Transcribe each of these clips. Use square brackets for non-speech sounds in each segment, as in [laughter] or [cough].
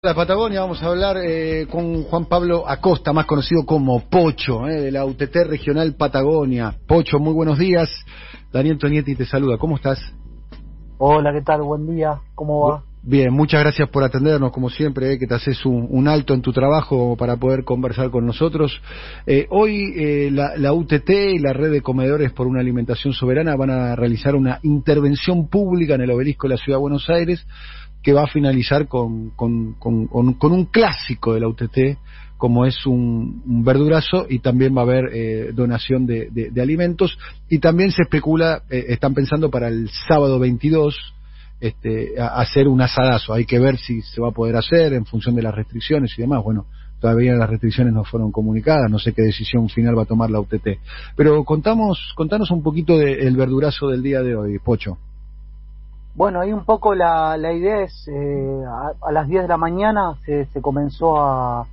La Patagonia vamos a hablar eh, con Juan Pablo Acosta, más conocido como Pocho, eh, de la UTT Regional Patagonia. Pocho, muy buenos días. Daniel Tonietti te saluda. ¿Cómo estás? Hola, ¿qué tal? Buen día. ¿Cómo va? Bien, muchas gracias por atendernos, como siempre, eh, que te haces un, alto en tu trabajo para poder conversar con nosotros. hoy la, la, UTT y la red de comedores por una alimentación soberana van a realizar una intervención pública en el obelisco de la Ciudad de Buenos Aires que va a finalizar con, con, un clásico de la UTT, como es un, verdurazo, y también va a haber eh, donación de, alimentos. Y también se especula, eh, están pensando para el sábado 22, este, hacer un asadazo. Hay que ver si se va a poder hacer en función de las restricciones y demás. Bueno, todavía las restricciones no fueron comunicadas, no sé qué decisión final va a tomar la UTT. Pero contamos, contanos un poquito del verdurazo del día de hoy, Pocho. Bueno, ahí un poco la, la idea es, eh, a, las 10 de la mañana se, se comenzó a,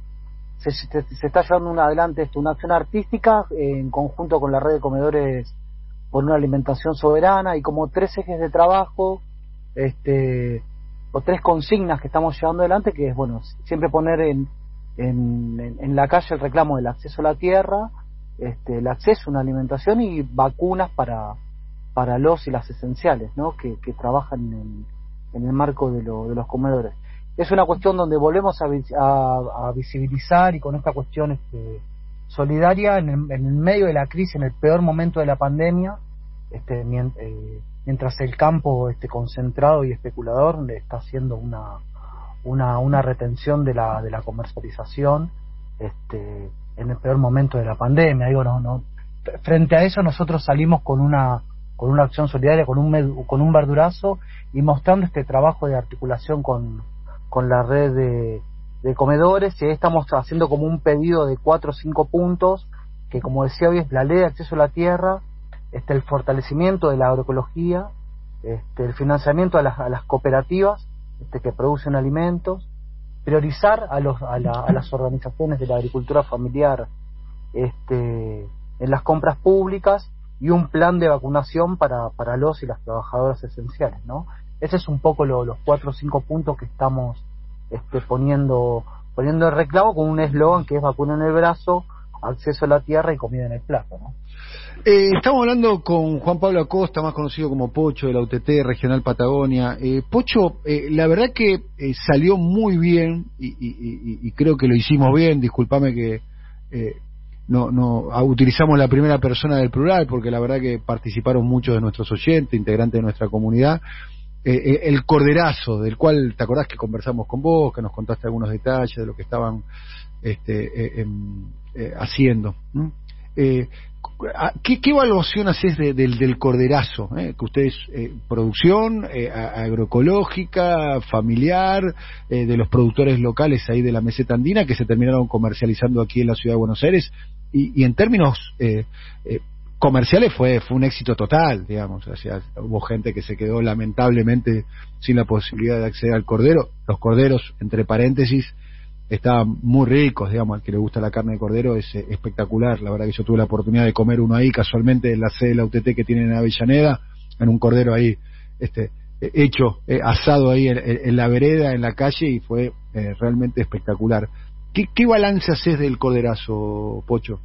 se, se, está llevando una, adelante esto, una acción artística en conjunto con la red de comedores por una alimentación soberana y como tres ejes de trabajo, este, o tres consignas que estamos llevando adelante, que es, bueno, siempre poner en, en, en la calle el reclamo del acceso a la tierra, este, el acceso a una alimentación y vacunas para para los y las esenciales, ¿no? que, trabajan en, en, el marco de, de, los comedores. Es una cuestión donde volvemos a, a, visibilizar y con esta cuestión este, solidaria en el, en el, medio de la crisis, en el peor momento de la pandemia, este, eh, mientras el campo este, concentrado y especulador le está haciendo una, una, una retención de la, de la comercialización este, en el peor momento de la pandemia. Digo, no, no, frente a eso nosotros salimos con una con una acción solidaria, con un, con un verdurazo y mostrando este trabajo de articulación con, con la red de, de comedores. Y ahí estamos haciendo como un pedido de cuatro o cinco puntos, que como decía hoy es la ley de acceso a la tierra, este, el fortalecimiento de la agroecología, este, el financiamiento a las, a las cooperativas este, que producen alimentos, priorizar a, los, a, la, a las organizaciones de la agricultura familiar este, en las compras públicas y un plan de vacunación para, para los y las trabajadoras esenciales, ¿no? Ese es un poco los cuatro o cinco puntos que estamos este, poniendo poniendo el reclamo con un eslogan que es vacuna en el brazo, acceso a la tierra y comida en el plato, ¿no? Eh, estamos hablando con Juan Pablo Acosta, más conocido como Pocho de la UTT Regional Patagonia. Eh, Pocho, eh, la verdad que salió muy bien y, y, creo que lo hicimos bien. Discúlpame que no, no ah, utilizamos la primera persona del plural porque la verdad que participaron muchos de nuestros oyentes, integrantes de nuestra comunidad. Eh, eh, el corderazo, del cual te acordás que conversamos con vos, que nos contaste algunos detalles de lo que estaban este, eh, haciendo. ¿Qué, ¿qué, evaluación haces del, del corderazo? Que ustedes, producción agroecológica, familiar, de los productores locales ahí de la meseta andina que se terminaron comercializando aquí en la ciudad de Buenos Aires y, en términos eh, eh, comerciales fue, fue un éxito total, digamos. O sea, hubo gente que se quedó lamentablemente sin la posibilidad de acceder al cordero. Los corderos, entre paréntesis, estaban muy ricos, digamos, al que le gusta la carne de cordero es eh, espectacular. La verdad que yo tuve la oportunidad de comer uno ahí casualmente en la sede de la UTT que tienen en Avellaneda, en un cordero ahí, este, hecho, asado ahí en, la vereda, en la calle y fue realmente espectacular. ¿Qué, balance haces del coderazo, Pocho?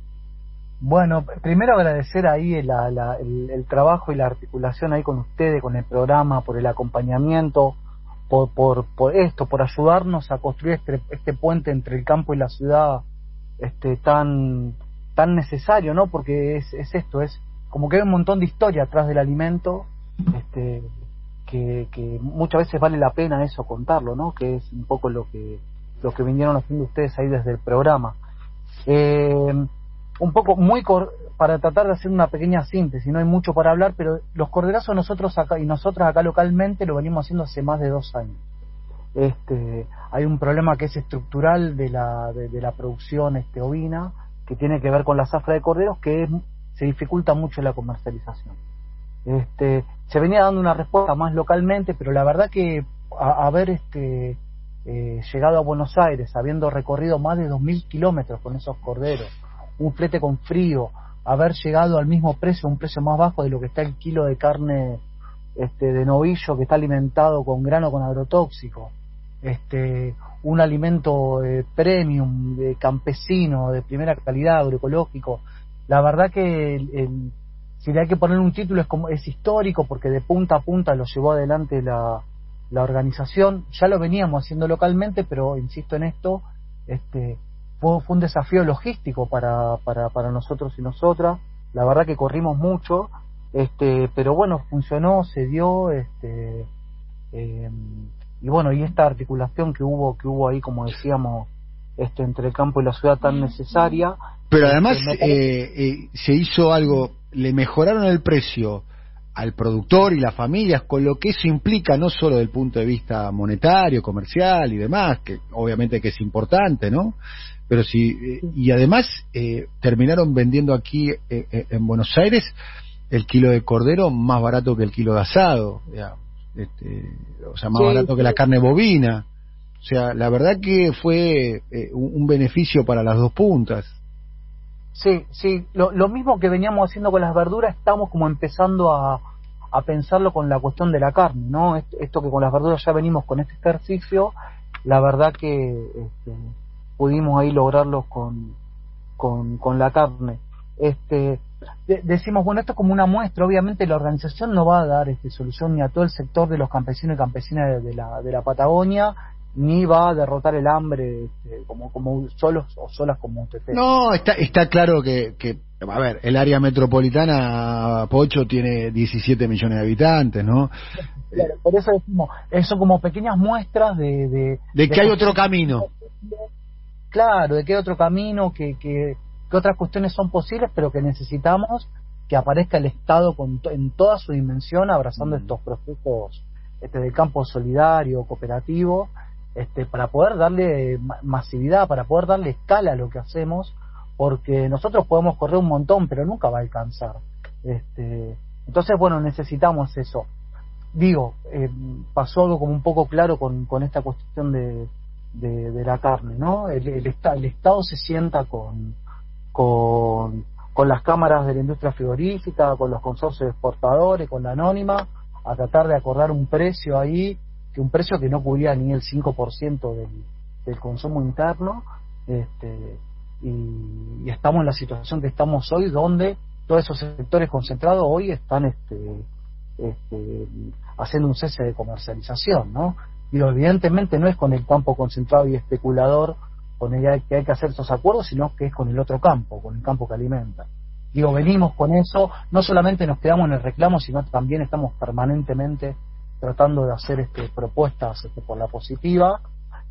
Bueno, primero agradecer ahí el, trabajo y la articulación ahí con ustedes, con el programa, por el acompañamiento, por, por, esto, por ayudarnos a construir este, este, puente entre el campo y la ciudad este, tan, necesario, ¿no? Porque es, es esto, es como que hay un montón de historia atrás del alimento, este, que, que muchas veces vale la pena eso contarlo, ¿no? Que es un poco lo que lo que vinieron haciendo ustedes ahí desde el programa. Eh, un poco muy para tratar de hacer una pequeña síntesis, no hay mucho para hablar, pero los corderazos nosotros acá y nosotros acá localmente lo venimos haciendo hace más de dos años. Este, hay un problema que es estructural de la, de, la producción este, ovina, que tiene que ver con la zafra de corderos, que se dificulta mucho la comercialización. Este, se venía dando una respuesta más localmente, pero la verdad que a, ver este, eh, llegado a Buenos Aires, habiendo recorrido más de 2.000 kilómetros con esos corderos, un flete con frío, haber llegado al mismo precio, un precio más bajo de lo que está el kilo de carne este, de novillo que está alimentado con grano con agrotóxico, este, un alimento eh, premium, de campesino, de primera calidad, agroecológico. La verdad que el, si le hay que poner un título es, como, es histórico porque de punta a punta lo llevó adelante la, la organización. Ya lo veníamos haciendo localmente, pero insisto en esto, este, fue, fue un desafío logístico para, para, para nosotros y nosotras. La verdad que corrimos mucho, este, pero bueno, funcionó, se dio, este, eh, y bueno, y esta articulación que hubo, que hubo ahí, como decíamos, este, entre el campo y la ciudad tan necesaria. Pero este, además eh, eh, se hizo algo, le mejoraron el precio al productor y las familias, con lo que eso implica no solo desde el punto de vista monetario, comercial y demás, que obviamente que es importante, ¿no? Pero sí, eh, y además eh, terminaron vendiendo aquí eh, en Buenos Aires el kilo de cordero más barato que el kilo de asado, este, o sea, más barato que la carne bovina. O sea, la verdad que fue un beneficio para las dos puntas. Sí, sí, lo, lo, mismo que veníamos haciendo con las verduras, estamos como empezando a, a pensarlo con la cuestión de la carne, ¿no? Esto, que con las verduras ya venimos con este ejercicio, la verdad que este, pudimos ahí lograrlo con, con, con la carne. Este, decimos, bueno, esto como una muestra, obviamente la organización no va a dar este, solución ni a todo el sector de los campesinos y campesinas de la, de la Patagonia, ni va a derrotar el hambre este, como, como solos o solas como usted. No, está, está claro que, que, a ver, el área metropolitana, Pocho, tiene 17 millones de habitantes, ¿no? [laughs] Claro, por eso decimos, eso como pequeñas muestras de... De, de que hay otro camino. Claro, de que hay otro camino, que, que, que otras cuestiones son posibles, pero que necesitamos que aparezca el Estado con en toda su dimensión abrazando mm. estos procesos este, de campo solidario, cooperativo, este, para poder darle masividad, para poder darle escala a lo que hacemos, porque nosotros podemos correr un montón, pero nunca va a alcanzar. Este, entonces, bueno, necesitamos eso. Digo, eh, pasó algo como un poco claro con, con esta cuestión de, de, la carne, ¿no? El, el, el, Estado se sienta con, con, con las cámaras de la industria frigorífica, con los consorcios exportadores, con la anónima, a tratar de acordar un precio ahí que un precio que no cubría ni el 5% del, del consumo interno, este, y, estamos en la situación que estamos hoy, donde todos esos sectores concentrados hoy están este, este, haciendo un cese de comercialización, ¿no? Y evidentemente no es con el campo concentrado y especulador con el que hay que hacer esos acuerdos, sino que es con el otro campo, con el campo que alimenta. Digo, venimos con eso, no solamente nos quedamos en el reclamo, sino también estamos permanentemente tratando de hacer este, propuestas este, por la positiva,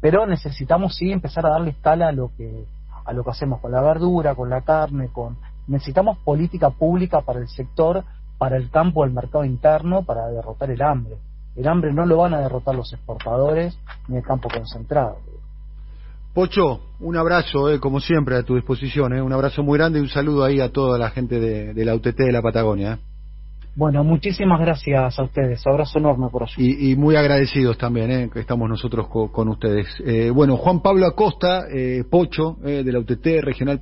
pero necesitamos sí empezar a darle escala a lo que a lo que hacemos con la verdura, con la carne, con necesitamos política pública para el sector, para el campo del mercado interno, para derrotar el hambre. El hambre no lo van a derrotar los exportadores ni el campo concentrado. Pocho, un abrazo, eh, como siempre, a tu disposición. Eh, un abrazo muy grande y un saludo ahí a toda la gente de, de la UTT de la Patagonia. Eh. Bueno, muchísimas gracias a ustedes. Abrazo enorme por allí. Y, muy agradecidos también, eh, que estamos nosotros con ustedes. Eh, bueno, Juan Pablo Acosta, eh, Pocho, de la UTT Regional